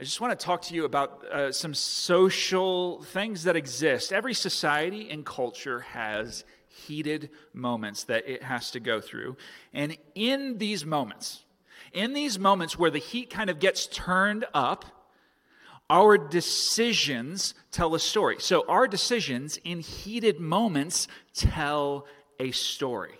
I just want to talk to you about uh, some social things that exist. Every society and culture has heated moments that it has to go through. And in these moments, in these moments where the heat kind of gets turned up, our decisions tell a story. So, our decisions in heated moments tell a story.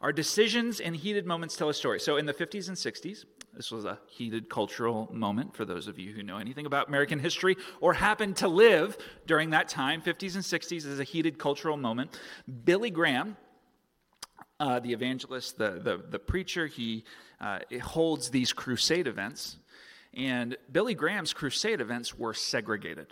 Our decisions in heated moments tell a story. So, in the 50s and 60s, this was a heated cultural moment for those of you who know anything about American history or happen to live during that time. 50s and 60s is a heated cultural moment. Billy Graham, uh, the evangelist, the, the, the preacher, he uh, holds these crusade events. And Billy Graham's crusade events were segregated.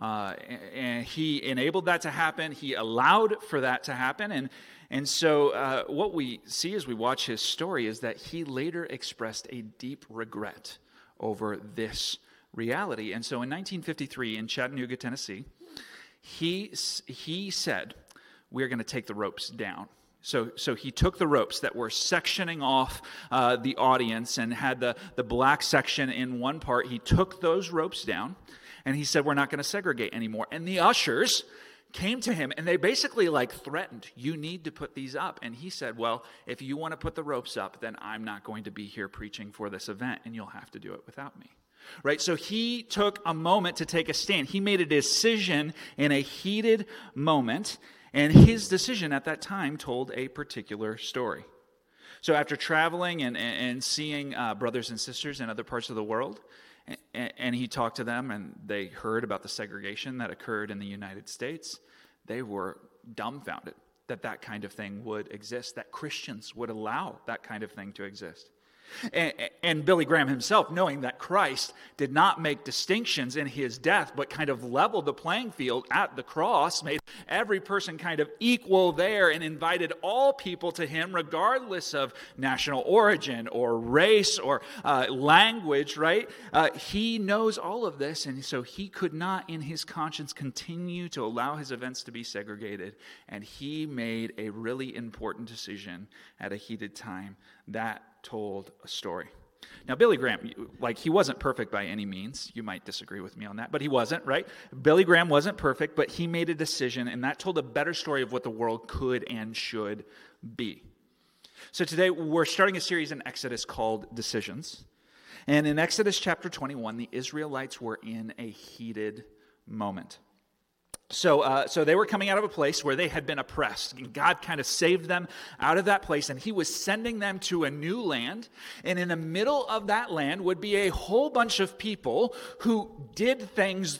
Uh, and he enabled that to happen. He allowed for that to happen. And, and so, uh, what we see as we watch his story is that he later expressed a deep regret over this reality. And so, in 1953, in Chattanooga, Tennessee, he, he said, We're going to take the ropes down. So, so he took the ropes that were sectioning off uh, the audience and had the, the black section in one part. He took those ropes down and he said, We're not going to segregate anymore. And the ushers came to him and they basically like threatened, You need to put these up. And he said, Well, if you want to put the ropes up, then I'm not going to be here preaching for this event and you'll have to do it without me. Right? So he took a moment to take a stand. He made a decision in a heated moment, and his decision at that time told a particular story. So after traveling and, and seeing uh, brothers and sisters in other parts of the world, and he talked to them, and they heard about the segregation that occurred in the United States. They were dumbfounded that that kind of thing would exist, that Christians would allow that kind of thing to exist. And, and, Billy Graham himself, knowing that Christ did not make distinctions in his death, but kind of leveled the playing field at the cross, made every person kind of equal there, and invited all people to him, regardless of national origin or race or uh, language, right? Uh, he knows all of this, and so he could not, in his conscience, continue to allow his events to be segregated. And he made a really important decision at a heated time that told a story. Now, Billy Graham, like, he wasn't perfect by any means. You might disagree with me on that, but he wasn't, right? Billy Graham wasn't perfect, but he made a decision, and that told a better story of what the world could and should be. So, today we're starting a series in Exodus called Decisions. And in Exodus chapter 21, the Israelites were in a heated moment. So, uh, so they were coming out of a place where they had been oppressed. And God kind of saved them out of that place, and He was sending them to a new land. And in the middle of that land would be a whole bunch of people who did things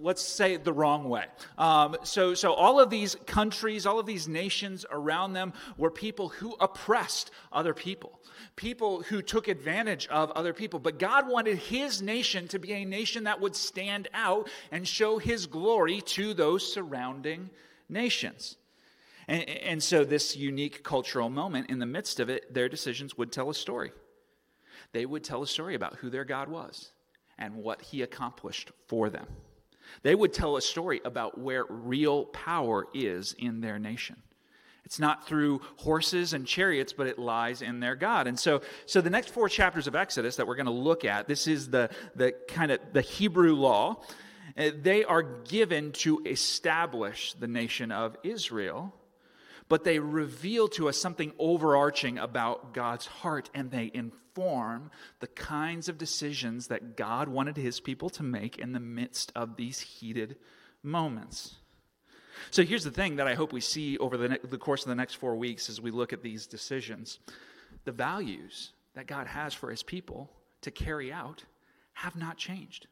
let's say the wrong way. Um, so, so all of these countries, all of these nations around them were people who oppressed other people people who took advantage of other people. But God wanted his nation to be a nation that would stand out and show his glory to those surrounding nations. And, and so, this unique cultural moment, in the midst of it, their decisions would tell a story. They would tell a story about who their God was and what he accomplished for them. They would tell a story about where real power is in their nation. It's not through horses and chariots, but it lies in their God. And so, so the next four chapters of Exodus that we're going to look at, this is the, the kind of the Hebrew law. Uh, they are given to establish the nation of Israel, but they reveal to us something overarching about God's heart, and they inform the kinds of decisions that God wanted his people to make in the midst of these heated moments. So here's the thing that I hope we see over the, ne- the course of the next four weeks as we look at these decisions. The values that God has for his people to carry out have not changed.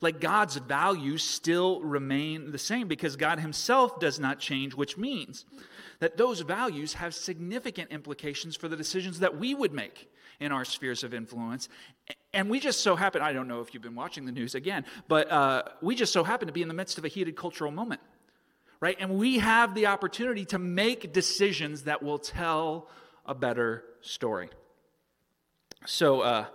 Like God's values still remain the same because God Himself does not change, which means that those values have significant implications for the decisions that we would make in our spheres of influence. And we just so happen, I don't know if you've been watching the news again, but uh, we just so happen to be in the midst of a heated cultural moment right? And we have the opportunity to make decisions that will tell a better story. So, uh,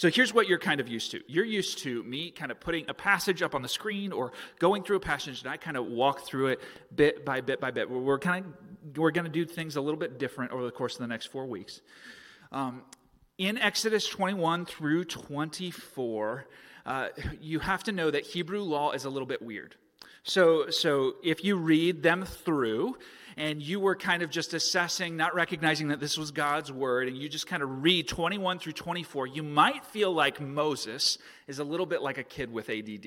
so here's what you're kind of used to. You're used to me kind of putting a passage up on the screen or going through a passage, and I kind of walk through it bit by bit by bit. We're kind of we're going to do things a little bit different over the course of the next four weeks. Um, in Exodus 21 through 24, uh, you have to know that Hebrew law is a little bit weird. So, so if you read them through and you were kind of just assessing, not recognizing that this was God's word, and you just kind of read 21 through 24, you might feel like Moses is a little bit like a kid with ADD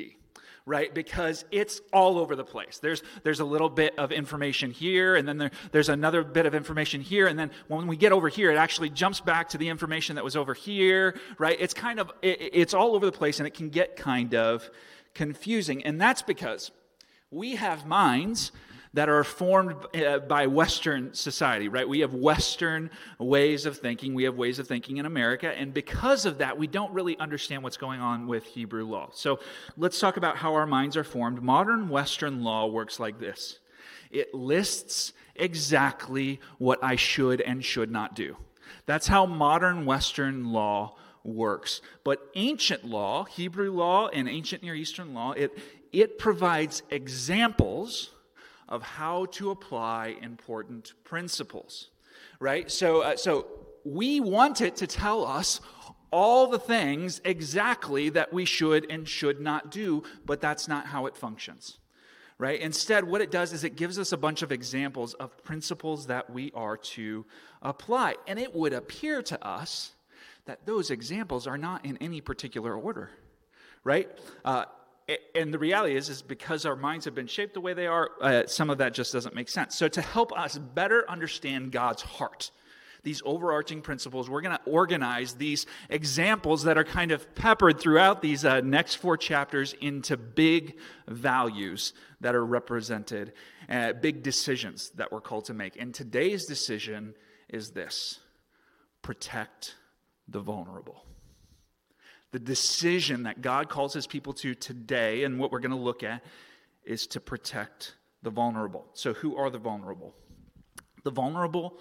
right? Because it's all over the place. There's, there's a little bit of information here, and then there, there's another bit of information here, and then when we get over here, it actually jumps back to the information that was over here, right? It's kind of, it, it's all over the place, and it can get kind of confusing. And that's because we have minds that are formed uh, by Western society, right? We have Western ways of thinking. We have ways of thinking in America. And because of that, we don't really understand what's going on with Hebrew law. So let's talk about how our minds are formed. Modern Western law works like this it lists exactly what I should and should not do. That's how modern Western law works. But ancient law, Hebrew law and ancient Near Eastern law, it, it provides examples of how to apply important principles, right? So, uh, so we want it to tell us all the things exactly that we should and should not do, but that's not how it functions. Right? Instead, what it does is it gives us a bunch of examples of principles that we are to apply. And it would appear to us that those examples are not in any particular order. Right? Uh, and the reality is is because our minds have been shaped the way they are uh, some of that just doesn't make sense. So to help us better understand god's heart these overarching principles we're going to organize these examples that are kind of peppered throughout these uh, next four chapters into big values that are represented uh, big decisions that we're called to make. And today's decision is this protect the vulnerable the decision that God calls his people to today, and what we're going to look at, is to protect the vulnerable. So, who are the vulnerable? The vulnerable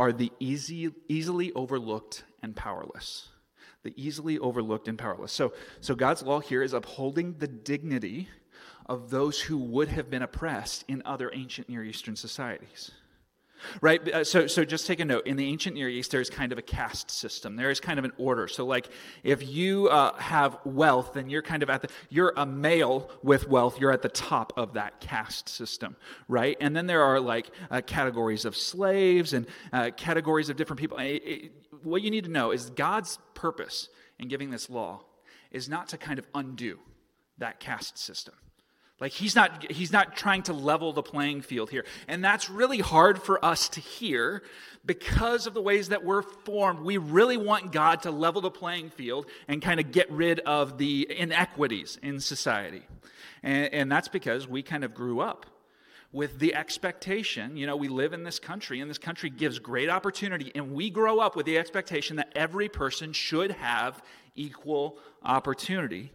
are the easy, easily overlooked and powerless. The easily overlooked and powerless. So, so, God's law here is upholding the dignity of those who would have been oppressed in other ancient Near Eastern societies right? Uh, so, so just take a note. In the ancient near east there's kind of a caste system. There is kind of an order. So like if you uh, have wealth then you're kind of at the you're a male with wealth. You're at the top of that caste system right? And then there are like uh, categories of slaves and uh, categories of different people. It, it, what you need to know is god's purpose in giving this law is not to kind of undo that caste system like he's not he's not trying to level the playing field here. And that's really hard for us to hear because of the ways that we're formed. We really want God to level the playing field and kind of get rid of the inequities in society. And, and that's because we kind of grew up with the expectation, you know, we live in this country and this country gives great opportunity and we grow up with the expectation that every person should have equal opportunity.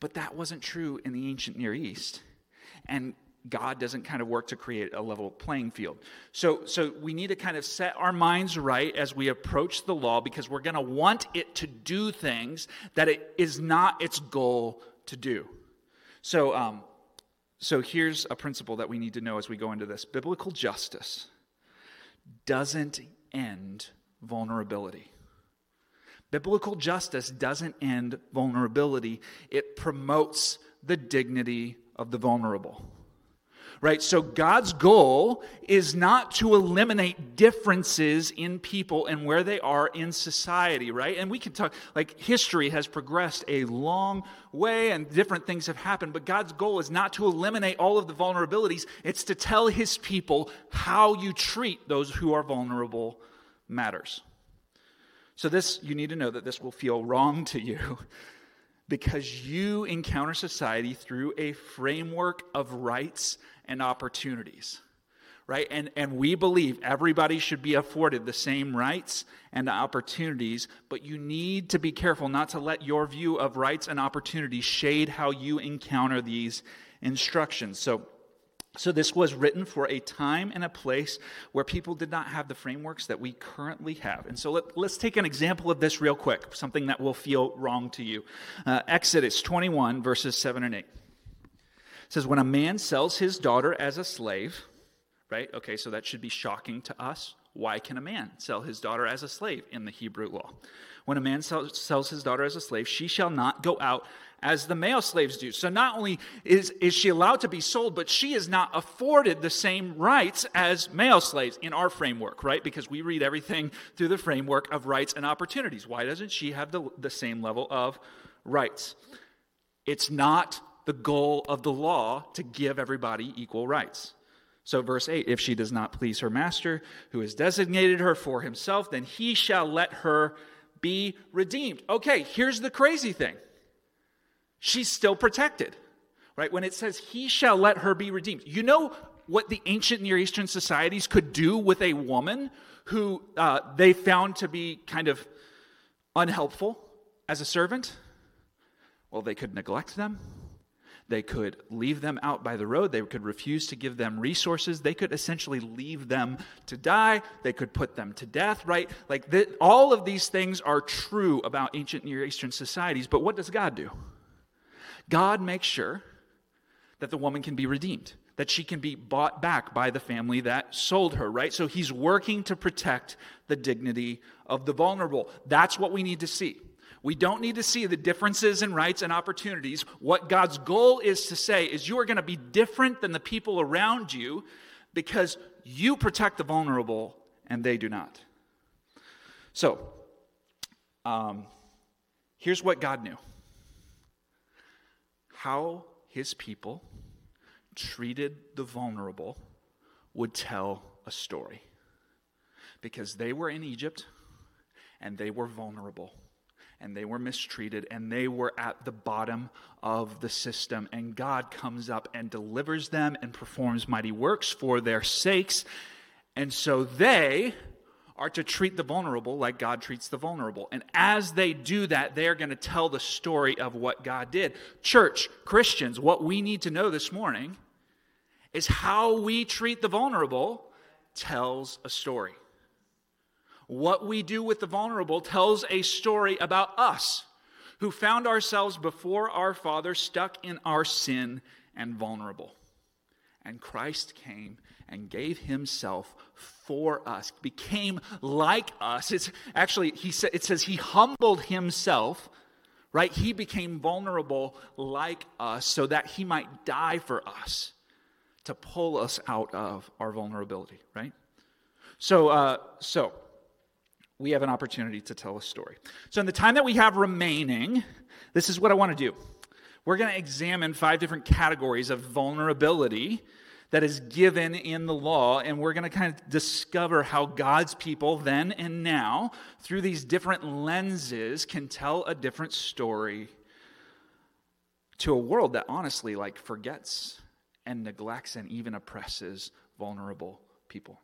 But that wasn't true in the ancient Near East. And God doesn't kind of work to create a level playing field. So, so we need to kind of set our minds right as we approach the law because we're going to want it to do things that it is not its goal to do. So, um, so here's a principle that we need to know as we go into this biblical justice doesn't end vulnerability. Biblical justice doesn't end vulnerability, it promotes the dignity of the vulnerable. Right? So God's goal is not to eliminate differences in people and where they are in society, right? And we can talk, like, history has progressed a long way and different things have happened, but God's goal is not to eliminate all of the vulnerabilities, it's to tell His people how you treat those who are vulnerable matters. So, this, you need to know that this will feel wrong to you because you encounter society through a framework of rights and opportunities, right? And, and we believe everybody should be afforded the same rights and opportunities, but you need to be careful not to let your view of rights and opportunities shade how you encounter these instructions. So, so, this was written for a time and a place where people did not have the frameworks that we currently have. And so, let, us take an example of this real quick, something that will feel wrong to you. Uh, Exodus 21, verses 7 and 8. It says, When a man sells his daughter as a slave, right? Okay, so that should be shocking to us. Why can a man sell his daughter as a slave in the Hebrew law? When a man sells his daughter as a slave, she shall not go out as the male slaves do. So not only is, is she allowed to be sold, but she is not afforded the same rights as male slaves in our framework, right? Because we read everything through the framework of rights and opportunities. Why doesn't she have the, the same level of rights? It's not the goal of the law to give everybody equal rights. So, verse 8 if she does not please her master, who has designated her for himself, then he shall let her be redeemed. Okay, here's the crazy thing she's still protected, right? When it says he shall let her be redeemed, you know what the ancient Near Eastern societies could do with a woman who uh, they found to be kind of unhelpful as a servant? Well, they could neglect them. They could leave them out by the road. They could refuse to give them resources. They could essentially leave them to die. They could put them to death, right? Like the, all of these things are true about ancient Near Eastern societies. But what does God do? God makes sure that the woman can be redeemed, that she can be bought back by the family that sold her, right? So he's working to protect the dignity of the vulnerable. That's what we need to see. We don't need to see the differences in rights and opportunities. What God's goal is to say is you are going to be different than the people around you because you protect the vulnerable and they do not. So, um, here's what God knew how his people treated the vulnerable would tell a story. Because they were in Egypt and they were vulnerable and they were mistreated and they were at the bottom of the system. And God comes up and delivers them and performs mighty works for their sakes. And so they are to treat the vulnerable like God treats the vulnerable. And as they do that, they are going to tell the story of what God did. Church, Christians, what we need to know this morning is how we treat the vulnerable tells a story. What we do with the vulnerable tells a story about us who found ourselves before our Father stuck in our sin and vulnerable. And Christ came and gave himself for us, became like us. It's actually, he said, it says he humbled himself, right? He became vulnerable like us so that he might die for us to pull us out of our vulnerability, right? So, uh, so we have an opportunity to tell a story. So, in the time that we have remaining, this is what I want to do. We're going to examine five different categories of vulnerability that is given in the law, and we're going to kind of discover how God's people then and now, through these different lenses, can tell a different story to a world that honestly like forgets and neglects and even oppresses vulnerable people.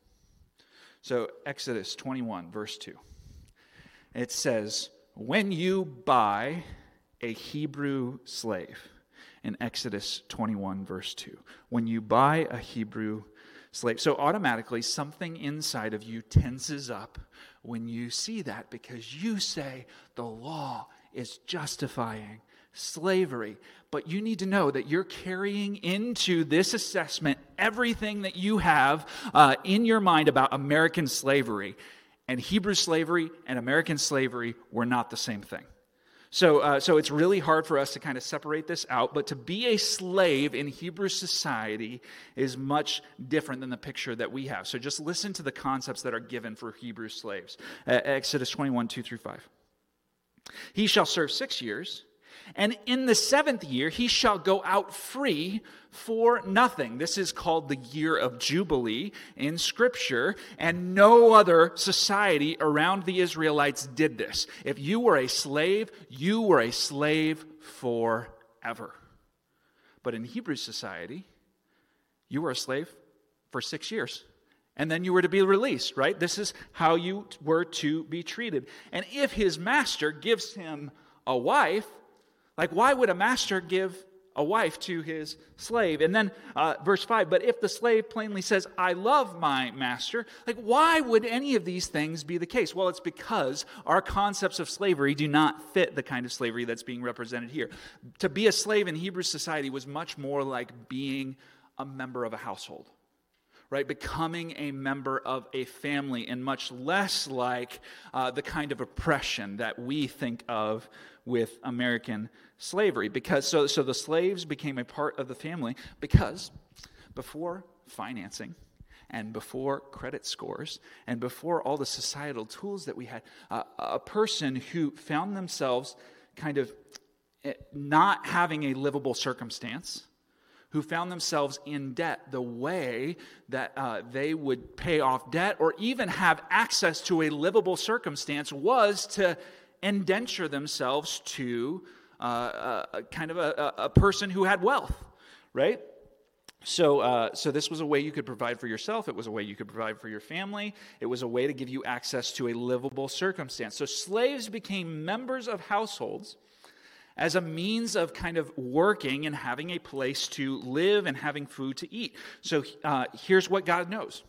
So, Exodus 21, verse 2. It says, When you buy a Hebrew slave, in Exodus 21, verse 2. When you buy a Hebrew slave, so automatically something inside of you tenses up when you see that because you say the law is justifying slavery. But you need to know that you're carrying into this assessment everything that you have uh, in your mind about American slavery. And Hebrew slavery and American slavery were not the same thing. So, uh, so it's really hard for us to kind of separate this out, but to be a slave in Hebrew society is much different than the picture that we have. So just listen to the concepts that are given for Hebrew slaves. Uh, Exodus 21, 2 through 5. He shall serve six years and in the seventh year, he shall go out free for nothing. This is called the year of Jubilee in Scripture, and no other society around the Israelites did this. If you were a slave, you were a slave forever. But in Hebrew society, you were a slave for six years. And then you were to be released, right? This is how you were to be treated. And if his master gives him a wife, like, why would a master give a wife to his slave? And then uh, verse 5 But if the slave plainly says, I love my master, like, why would any of these things be the case? Well, it's because our concepts of slavery do not fit the kind of slavery that's being represented here. To be a slave in Hebrew society was much more like being a member of a household right? Becoming a member of a family, and much less like uh, the kind of oppression that we think of with American slavery. Because so, so the slaves became a part of the family because before financing, and before credit scores and before all the societal tools that we had, uh, a person who found themselves kind of eh, not having a livable circumstance, who found themselves in debt, the way that uh, they would pay off debt or even have access to a livable circumstance was to indenture themselves to uh, a, uh, kind of a, a person who had wealth, right? So, uh, so this was a way you could provide for yourself. It was a way you could provide for your family. It was a way to give you access to a livable circumstance. So, slaves became members of households as a means of kind of working and having a place to live and having food to eat. So, uh, here's what God knows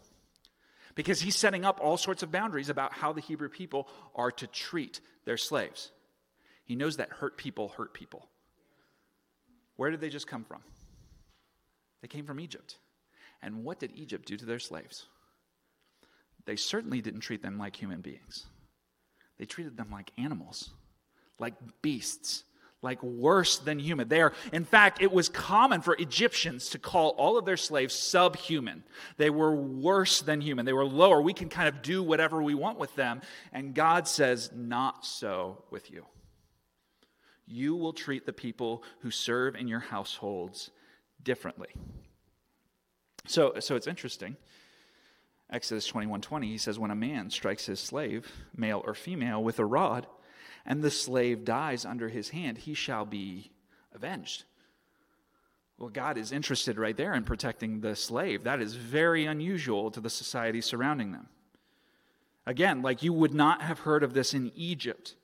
because He's setting up all sorts of boundaries about how the Hebrew people are to treat their slaves. He knows that hurt people hurt people. Where did they just come from? They came from Egypt. And what did Egypt do to their slaves? They certainly didn't treat them like human beings. They treated them like animals, like beasts, like worse than human. They are, in fact, it was common for Egyptians to call all of their slaves subhuman. They were worse than human. They were lower. We can kind of do whatever we want with them. And God says, not so with you. You will treat the people who serve in your households differently. So, so it's interesting. Exodus 21 20, he says, When a man strikes his slave, male or female, with a rod, and the slave dies under his hand, he shall be avenged. Well, God is interested right there in protecting the slave. That is very unusual to the society surrounding them. Again, like you would not have heard of this in Egypt.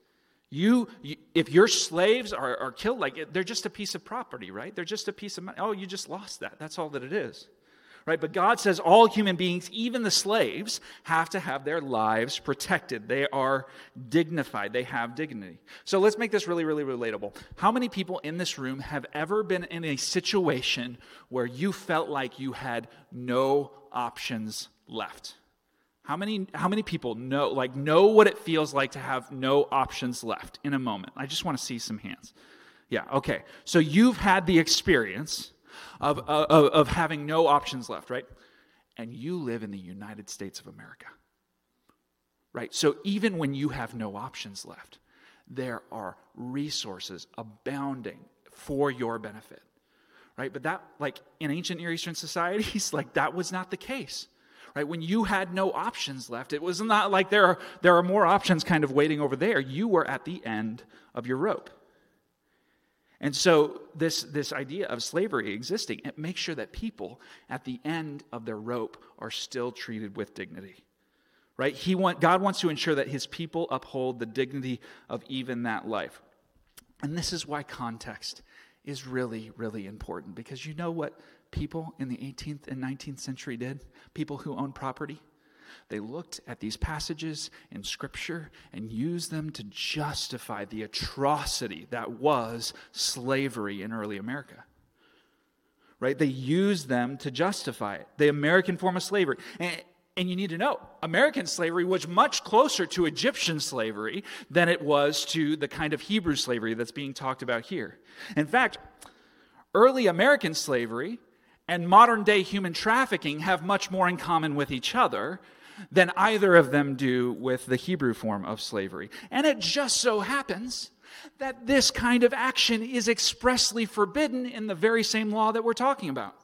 You, you, if your slaves are, are killed, like they're just a piece of property, right? They're just a piece of money. Oh, you just lost that. That's all that it is. Right? But God says all human beings, even the slaves, have to have their lives protected. They are dignified. They have dignity. So let's make this really, really relatable. How many people in this room have ever been in a situation where you felt like you had no options left? How many, how many people know, like, know what it feels like to have no options left in a moment? I just want to see some hands. Yeah, okay. So you've had the experience of, of, of having no options left, right? And you live in the United States of America, right? So even when you have no options left, there are resources abounding for your benefit, right? But that, like, in ancient Near Eastern societies, like, that was not the case right? When you had no options left, it was not like there are, there are more options kind of waiting over there. You were at the end of your rope. And so, this, this idea of slavery existing, it makes sure that people at the end of their rope are still treated with dignity. Right? He want, God wants to ensure that his people uphold the dignity of even that life. And this is why context is really, really important because you know what people in the 18th and 19th century did? People who owned property? They looked at these passages in Scripture and used them to justify the atrocity that was slavery in early America. Right? They used them to justify it, the American form of slavery. And, and you need to know, American slavery was much closer to Egyptian slavery than it was to the kind of Hebrew slavery that's being talked about here. In fact, early American slavery and modern day human trafficking have much more in common with each other than either of them do with the Hebrew form of slavery. And it just so happens that this kind of action is expressly forbidden in the very same law that we're talking about.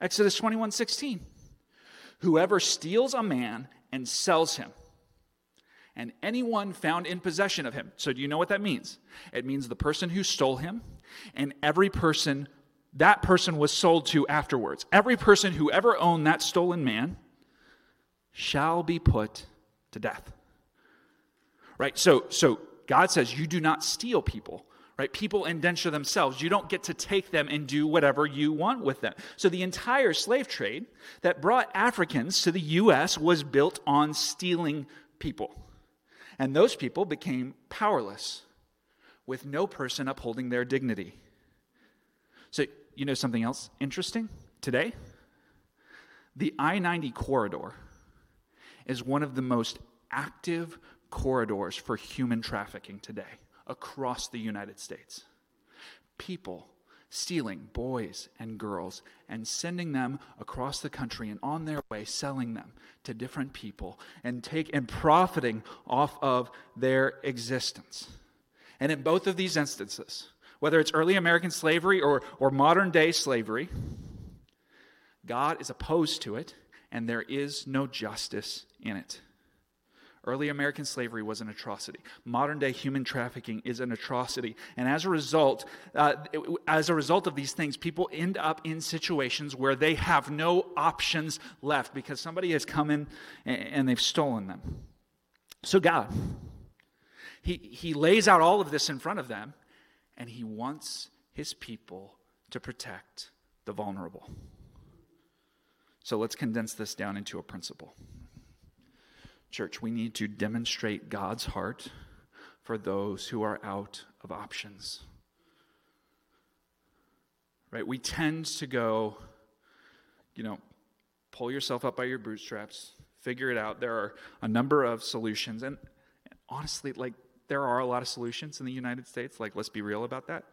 Exodus 21 16. Whoever steals a man and sells him, and anyone found in possession of him. So, do you know what that means? It means the person who stole him and every person that person was sold to afterwards. Every person who ever owned that stolen man shall be put to death. Right? So, so God says you do not steal people. Right? People indenture themselves. You don't get to take them and do whatever you want with them. So the entire slave trade that brought Africans to the U.S. was built on stealing people. And those people became powerless with no person upholding their dignity. So you know something else interesting today? The I 90 corridor is one of the most active corridors for human trafficking today across the United States. People stealing boys and girls and sending them across the country and on their way selling them to different people and take and profiting off of their existence. And in both of these instances, whether it's early American slavery or, or modern day slavery, God is opposed to it and there is no justice in it. Early American slavery was an atrocity. Modern day human trafficking is an atrocity. And as a result, uh, as a result of these things, people end up in situations where they have no options left because somebody has come in and they've stolen them. So God, he, he lays out all of this in front of them, and he wants his people to protect the vulnerable. So let's condense this down into a principle. Church, we need to demonstrate God's heart for those who are out of options. Right? We tend to go, you know, pull yourself up by your bootstraps, figure it out. There are a number of solutions. And honestly, like, there are a lot of solutions in the United States. Like, let's be real about that.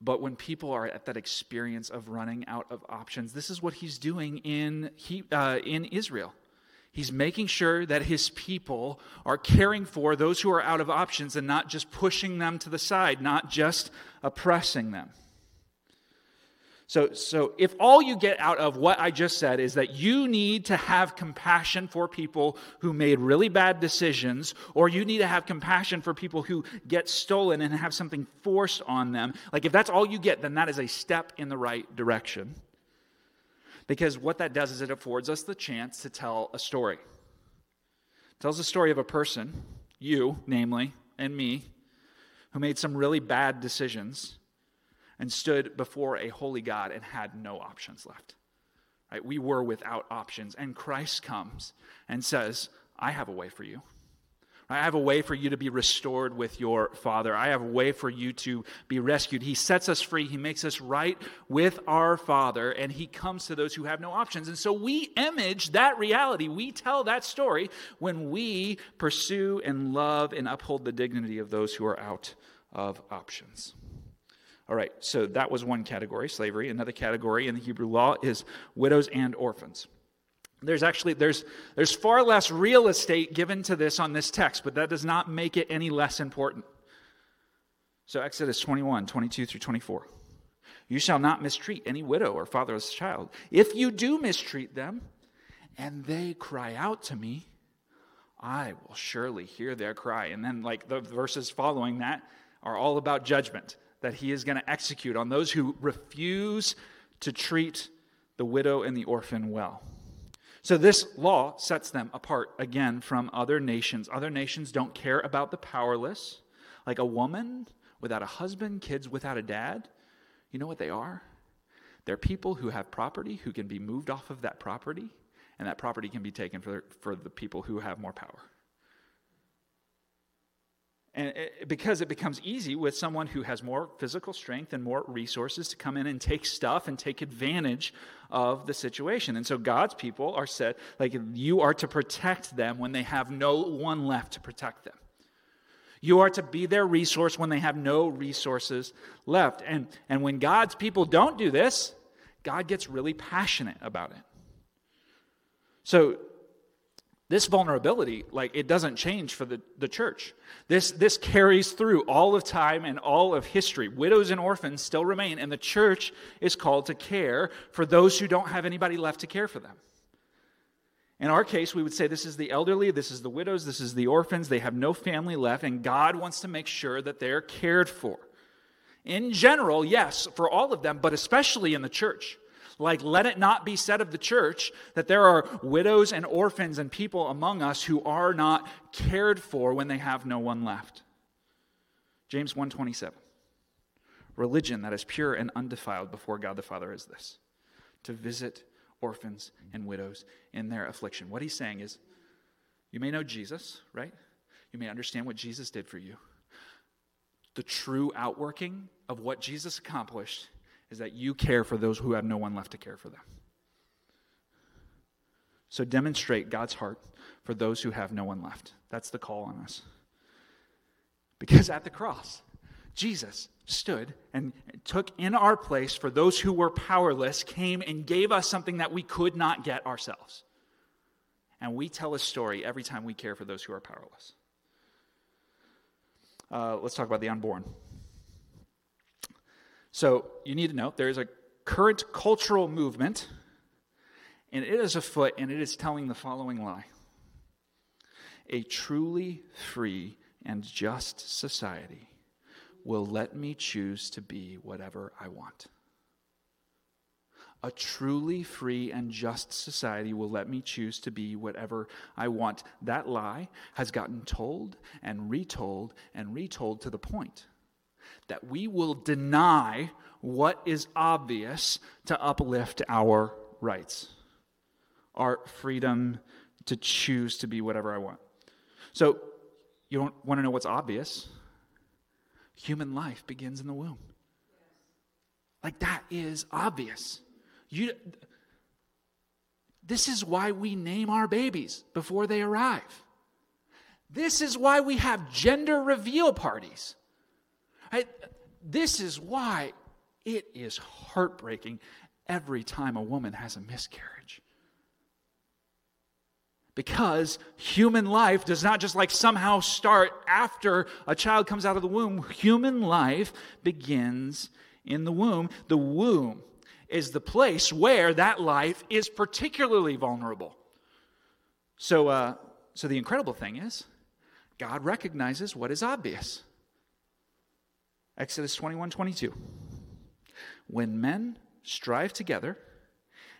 But when people are at that experience of running out of options, this is what he's doing in, he, uh, in Israel. He's making sure that his people are caring for those who are out of options and not just pushing them to the side, not just oppressing them. So, so if all you get out of what I just said is that you need to have compassion for people who made really bad decisions, or you need to have compassion for people who get stolen and have something forced on them, like if that's all you get, then that is a step in the right direction. Because what that does is it affords us the chance to tell a story. It tells a story of a person, you, namely, and me, who made some really bad decisions and stood before a holy God and had no options left. Right? We were without options. And Christ comes and says, I have a way for you. I have a way for you to be restored with your Father. I have a way for you to be rescued. He sets us free. He makes us right with our Father, and He comes to those who have no options. And so we image that reality. We tell that story when we pursue and love and uphold the dignity of those who are out of options. All right, so that was one category, slavery. Another category in the Hebrew law is widows and orphans. There's actually there's there's far less real estate given to this on this text, but that does not make it any less important. So Exodus 21, 22 through 24. You shall not mistreat any widow or fatherless child. If you do mistreat them, and they cry out to me, I will surely hear their cry. And then, like the verses following that, are all about judgment that he is going to execute on those who refuse to treat the widow and the orphan well. So, this law sets them apart again from other nations. Other nations don't care about the powerless. Like a woman without a husband, kids without a dad. You know what they are? They're people who have property who can be moved off of that property, and that property can be taken for, for the people who have more power. And it, because it becomes easy with someone who has more physical strength and more resources to come in and take stuff and take advantage of the situation. And so God's people are said, like, you are to protect them when they have no one left to protect them. You are to be their resource when they have no resources left. And, and when God's people don't do this, God gets really passionate about it. So this vulnerability like it doesn't change for the, the church. This this carries through all of time and all of history. Widows and orphans still remain and the church is called to care for those who don't have anybody left to care for them. In our case we would say this is the elderly this is the widows this is the orphans. They have no family left and god wants to make sure that they're cared for. In general yes for all of them but especially in the church like, let it not be said of the church that there are widows and orphans and people among us who are not cared for when they have no one left. James 1:27. Religion that is pure and undefiled before God the Father is this: to visit orphans and widows in their affliction. What he's saying is you may know Jesus, right? You may understand what Jesus did for you. The true outworking of what Jesus accomplished is that you care for those who have no one left to care for them. So demonstrate God's heart for those who have no one left. That's the call on us. Because at the cross, Jesus stood and took in our place for those who were powerless, came and gave us something that we could not get ourselves. And we tell a story every time we care for those who are powerless. Uh, let's talk about the unborn. So, you need to know there is a current cultural movement, and it is afoot, and it is telling the following lie A truly free and just society will let me choose to be whatever I want. A truly free and just society will let me choose to be whatever I want. That lie has gotten told and retold and retold to the point that we will deny what is obvious to uplift our rights, our freedom to choose to be whatever I want. So, you don't want to know what's obvious? Human life begins in the womb. Like that is obvious. You, this is why we name our babies before they arrive. This is why we have gender reveal parties. This is why it is heartbreaking every time a woman has a miscarriage because human life does not just like somehow start after a child comes out of the womb. Human life begins in the womb. The womb is the place where that life is particularly vulnerable. So, uh, so the incredible thing is, God recognizes what is obvious. Exodus 21 22. When men strive together,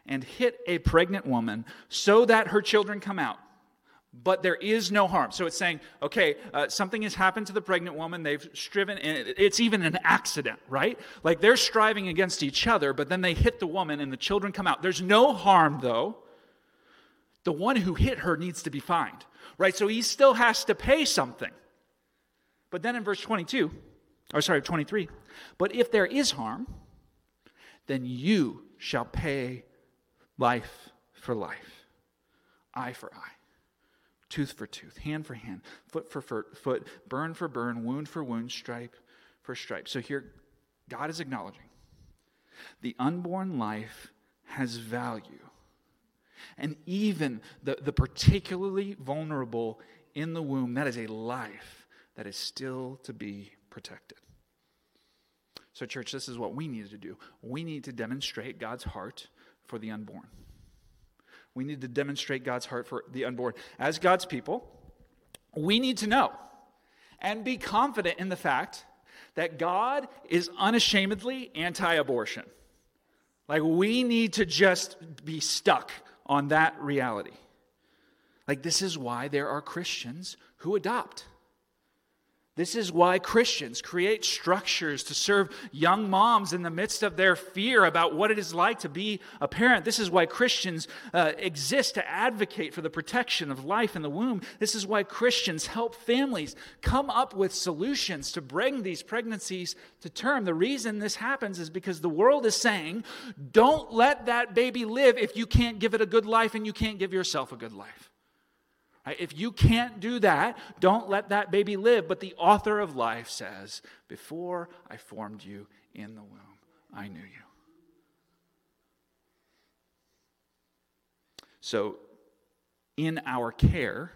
and hit a pregnant woman so that her children come out. But there is no harm. So it's saying, okay, uh, something has happened to the pregnant woman. They've striven, and it's even an accident, right? Like they're striving against each other, but then they hit the woman and the children come out. There's no harm, though. The one who hit her needs to be fined, right? So he still has to pay something. But then in verse 22, or sorry, 23, but if there is harm, then you shall pay life for life, eye for eye, tooth for tooth, hand for hand, foot for foot, burn for burn, wound for wound, stripe for stripe. So here, God is acknowledging the unborn life has value. And even the, the particularly vulnerable in the womb, that is a life that is still to be protected. So, church, this is what we need to do. We need to demonstrate God's heart for the unborn. We need to demonstrate God's heart for the unborn. As God's people, we need to know and be confident in the fact that God is unashamedly anti abortion. Like, we need to just be stuck on that reality. Like, this is why there are Christians who adopt. This is why Christians create structures to serve young moms in the midst of their fear about what it is like to be a parent. This is why Christians uh, exist to advocate for the protection of life in the womb. This is why Christians help families come up with solutions to bring these pregnancies to term. The reason this happens is because the world is saying, don't let that baby live if you can't give it a good life and you can't give yourself a good life. If you can't do that, don't let that baby live. But the author of life says, Before I formed you in the womb, I knew you. So, in our care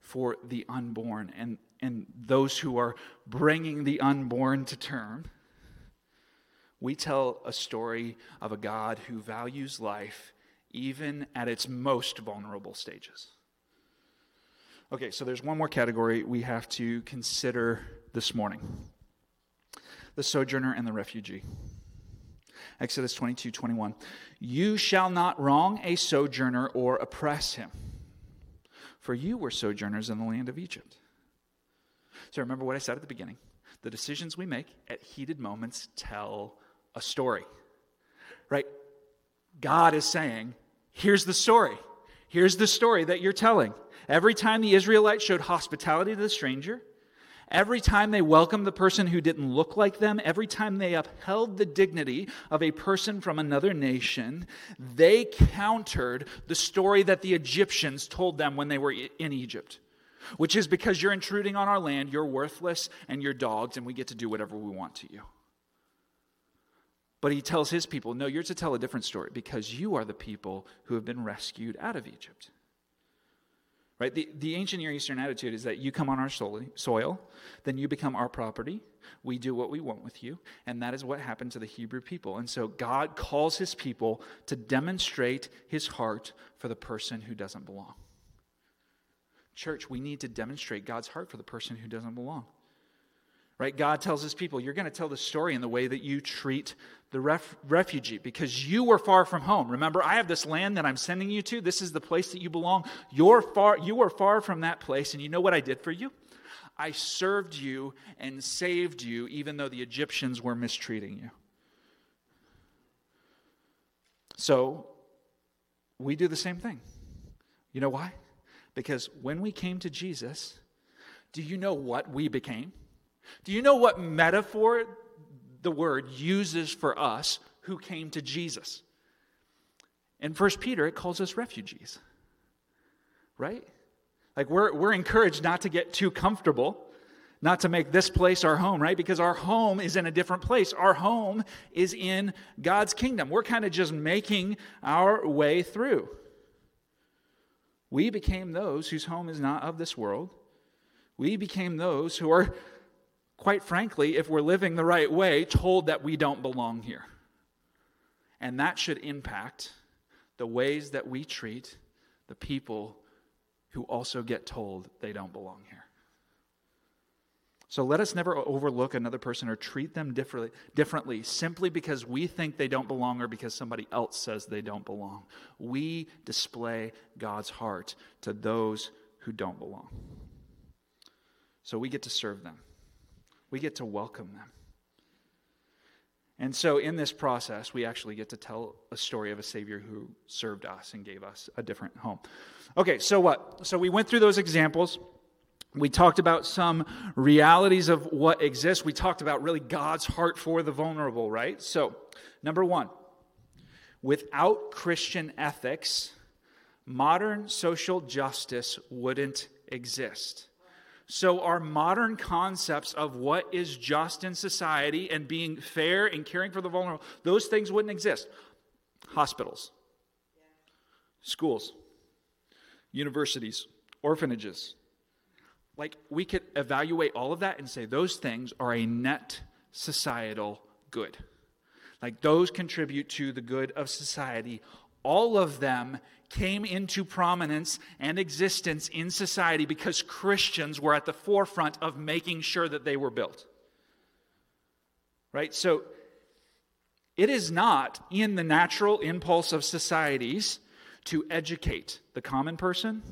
for the unborn and, and those who are bringing the unborn to term, we tell a story of a God who values life even at its most vulnerable stages. Okay, so there's one more category we have to consider this morning the sojourner and the refugee. Exodus 22 21. You shall not wrong a sojourner or oppress him, for you were sojourners in the land of Egypt. So remember what I said at the beginning. The decisions we make at heated moments tell a story, right? God is saying, here's the story. Here's the story that you're telling. Every time the Israelites showed hospitality to the stranger, every time they welcomed the person who didn't look like them, every time they upheld the dignity of a person from another nation, they countered the story that the Egyptians told them when they were in Egypt, which is because you're intruding on our land, you're worthless, and you're dogs, and we get to do whatever we want to you. But he tells his people, no, you're to tell a different story because you are the people who have been rescued out of Egypt. Right? The, the ancient Near Eastern attitude is that you come on our soil, then you become our property. We do what we want with you. And that is what happened to the Hebrew people. And so God calls his people to demonstrate his heart for the person who doesn't belong. Church, we need to demonstrate God's heart for the person who doesn't belong. Right? God tells his people, you're going to tell the story in the way that you treat the ref- refugee because you were far from home. Remember, I have this land that I'm sending you to. This is the place that you belong. You're far, you are far from that place. And you know what I did for you? I served you and saved you, even though the Egyptians were mistreating you. So we do the same thing. You know why? Because when we came to Jesus, do you know what we became? Do you know what metaphor the word uses for us who came to Jesus? In 1 Peter, it calls us refugees, right? Like we're, we're encouraged not to get too comfortable, not to make this place our home, right? Because our home is in a different place. Our home is in God's kingdom. We're kind of just making our way through. We became those whose home is not of this world. We became those who are quite frankly, if we're living the right way, told that we don't belong here. And that should impact the ways that we treat the people who also get told they don't belong here. So let us never overlook another person or treat them differently, differently simply because we think they don't belong or because somebody else says they don't belong. We display God's heart to those who don't belong. So we get to serve them we get to welcome them. And so, in this process, we actually get to tell a story of a Savior who served us and gave us a different home. Okay, so what? So, we went through those examples. We talked about some realities of what exists. We talked about really God's heart for the vulnerable, right? So, number one, without Christian ethics, modern social justice wouldn't exist. So, our modern concepts of what is just in society and being fair and caring for the vulnerable, those things wouldn't exist. Hospitals, schools, universities, orphanages. Like, we could evaluate all of that and say those things are a net societal good. Like, those contribute to the good of society. All of them came into prominence and existence in society because Christians were at the forefront of making sure that they were built. Right? So it is not in the natural impulse of societies to educate the common person,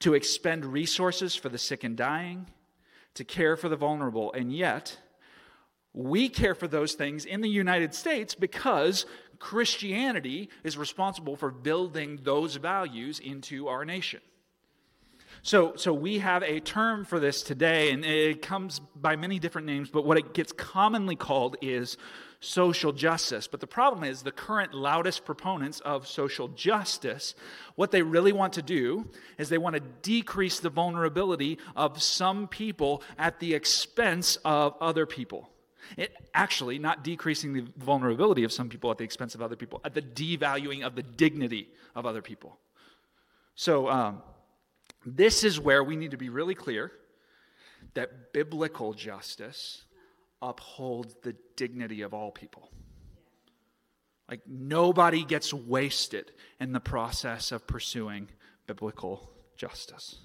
to expend resources for the sick and dying, to care for the vulnerable. And yet, we care for those things in the United States because Christianity is responsible for building those values into our nation. So, so we have a term for this today, and it comes by many different names, but what it gets commonly called is social justice. But the problem is the current loudest proponents of social justice, what they really want to do is they want to decrease the vulnerability of some people at the expense of other people. It actually not decreasing the vulnerability of some people at the expense of other people, at the devaluing of the dignity of other people. So, um, this is where we need to be really clear that biblical justice upholds the dignity of all people. Like, nobody gets wasted in the process of pursuing biblical justice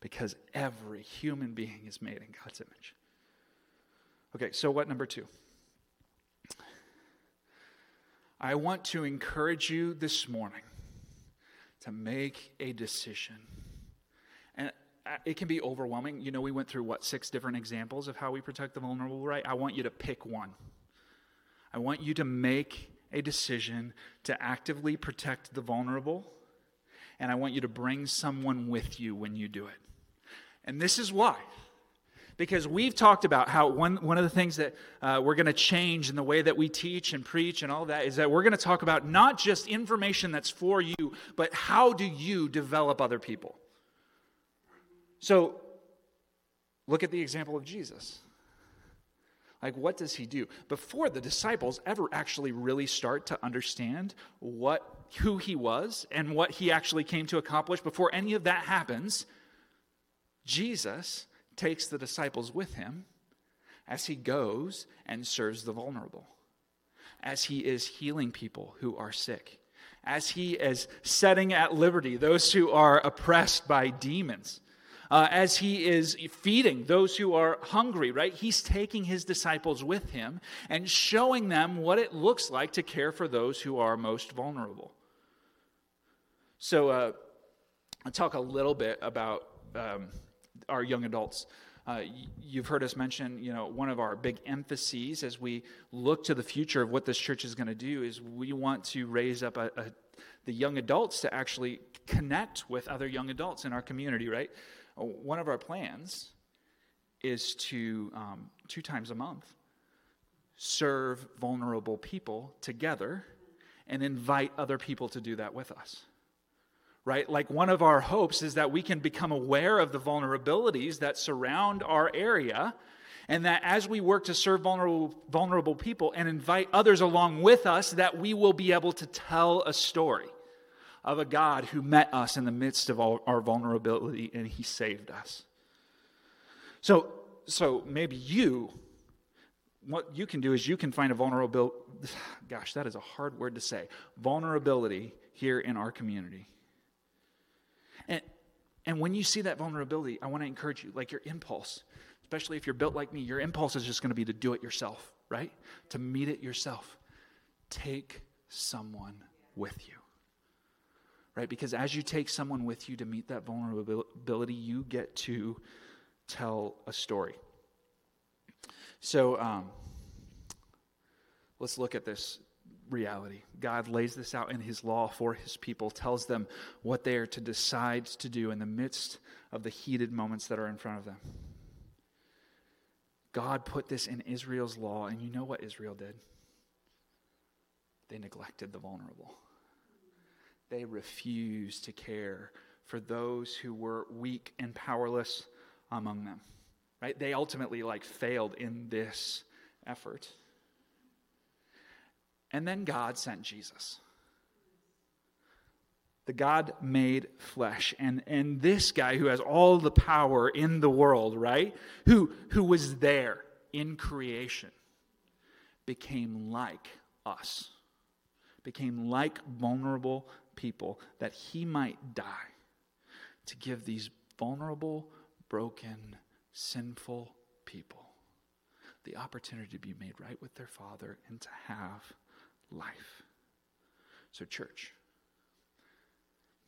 because every human being is made in God's image. Okay, so what number two? I want to encourage you this morning to make a decision. And uh, it can be overwhelming. You know, we went through what, six different examples of how we protect the vulnerable, right? I want you to pick one. I want you to make a decision to actively protect the vulnerable, and I want you to bring someone with you when you do it. And this is why. Because we've talked about how one, one of the things that uh, we're going to change in the way that we teach and preach and all that is that we're going to talk about not just information that's for you, but how do you develop other people? So look at the example of Jesus. Like, what does he do? Before the disciples ever actually really start to understand what, who he was and what he actually came to accomplish, before any of that happens, Jesus takes the disciples with him as he goes and serves the vulnerable, as he is healing people who are sick, as he is setting at liberty those who are oppressed by demons. Uh, as he is feeding those who are hungry, right? He's taking his disciples with him and showing them what it looks like to care for those who are most vulnerable. So, uh, I'll talk a little bit about um, our young adults. Uh, you've heard us mention, you know, one of our big emphases as we look to the future of what this church is going to do is we want to raise up a, a, the young adults to actually connect with other young adults in our community, right? One of our plans is to, um, two times a month, serve vulnerable people together and invite other people to do that with us right? Like one of our hopes is that we can become aware of the vulnerabilities that surround our area. And that as we work to serve vulnerable, vulnerable people and invite others along with us, that we will be able to tell a story of a God who met us in the midst of our vulnerability and he saved us. So, so maybe you, what you can do is you can find a vulnerability, gosh, that is a hard word to say, vulnerability here in our community. And, and when you see that vulnerability, I want to encourage you, like your impulse, especially if you're built like me, your impulse is just going to be to do it yourself, right? To meet it yourself. Take someone with you, right? Because as you take someone with you to meet that vulnerability, you get to tell a story. So um, let's look at this reality. God lays this out in His law for His people, tells them what they are to decide to do in the midst of the heated moments that are in front of them. God put this in Israel's law, and you know what Israel did? They neglected the vulnerable. They refused to care for those who were weak and powerless among them. Right? They ultimately like failed in this effort. And then God sent Jesus. The God made flesh. And, and this guy who has all the power in the world, right? Who, who was there in creation, became like us, became like vulnerable people that he might die to give these vulnerable, broken, sinful people the opportunity to be made right with their Father and to have life. So, church,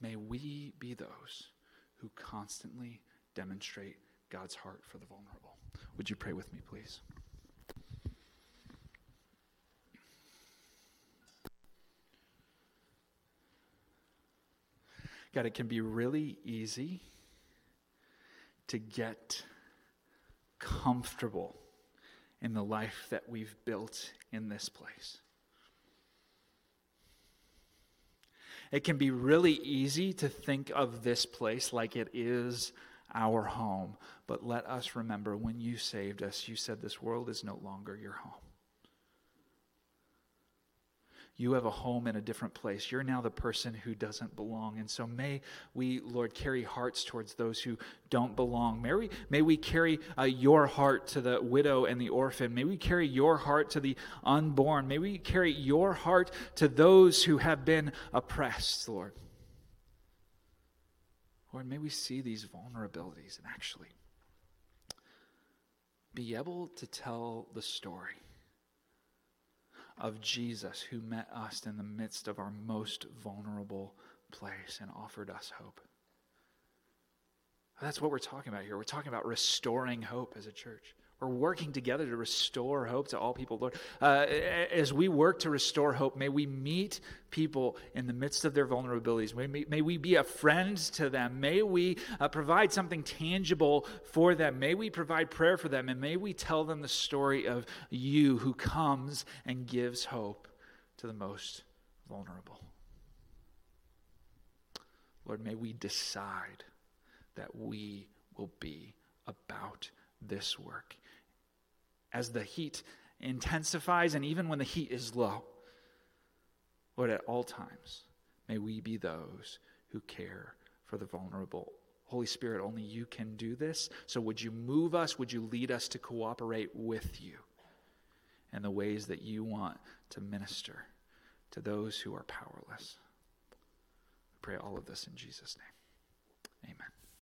may we be those who constantly demonstrate God's heart for the vulnerable. Would you pray with me, please? God, it can be really easy to get comfortable in the life that we've built in this place. It can be really easy to think of this place like it is our home. But let us remember when you saved us, you said this world is no longer your home. You have a home in a different place. You're now the person who doesn't belong. And so may we, Lord, carry hearts towards those who don't belong. May we, may we carry uh, your heart to the widow and the orphan. May we carry your heart to the unborn. May we carry your heart to those who have been oppressed, Lord. Lord, may we see these vulnerabilities and actually be able to tell the story of Jesus who met us in the midst of our most vulnerable place and offered us hope. That's what we're talking about here. We're talking about restoring hope as a church. We're working together to restore hope to all people, Lord. Uh, as we work to restore hope, may we meet people in the midst of their vulnerabilities. May, may we be a friend to them. May we uh, provide something tangible for them. May we provide prayer for them. And may we tell them the story of you who comes and gives hope to the most vulnerable. Lord, may we decide that we will be about this work as the heat intensifies and even when the heat is low. Lord, at all times, may we be those who care for the vulnerable. Holy Spirit, only you can do this. So would you move us? Would you lead us to cooperate with you in the ways that you want to minister to those who are powerless? We pray all of this in Jesus' name. Amen.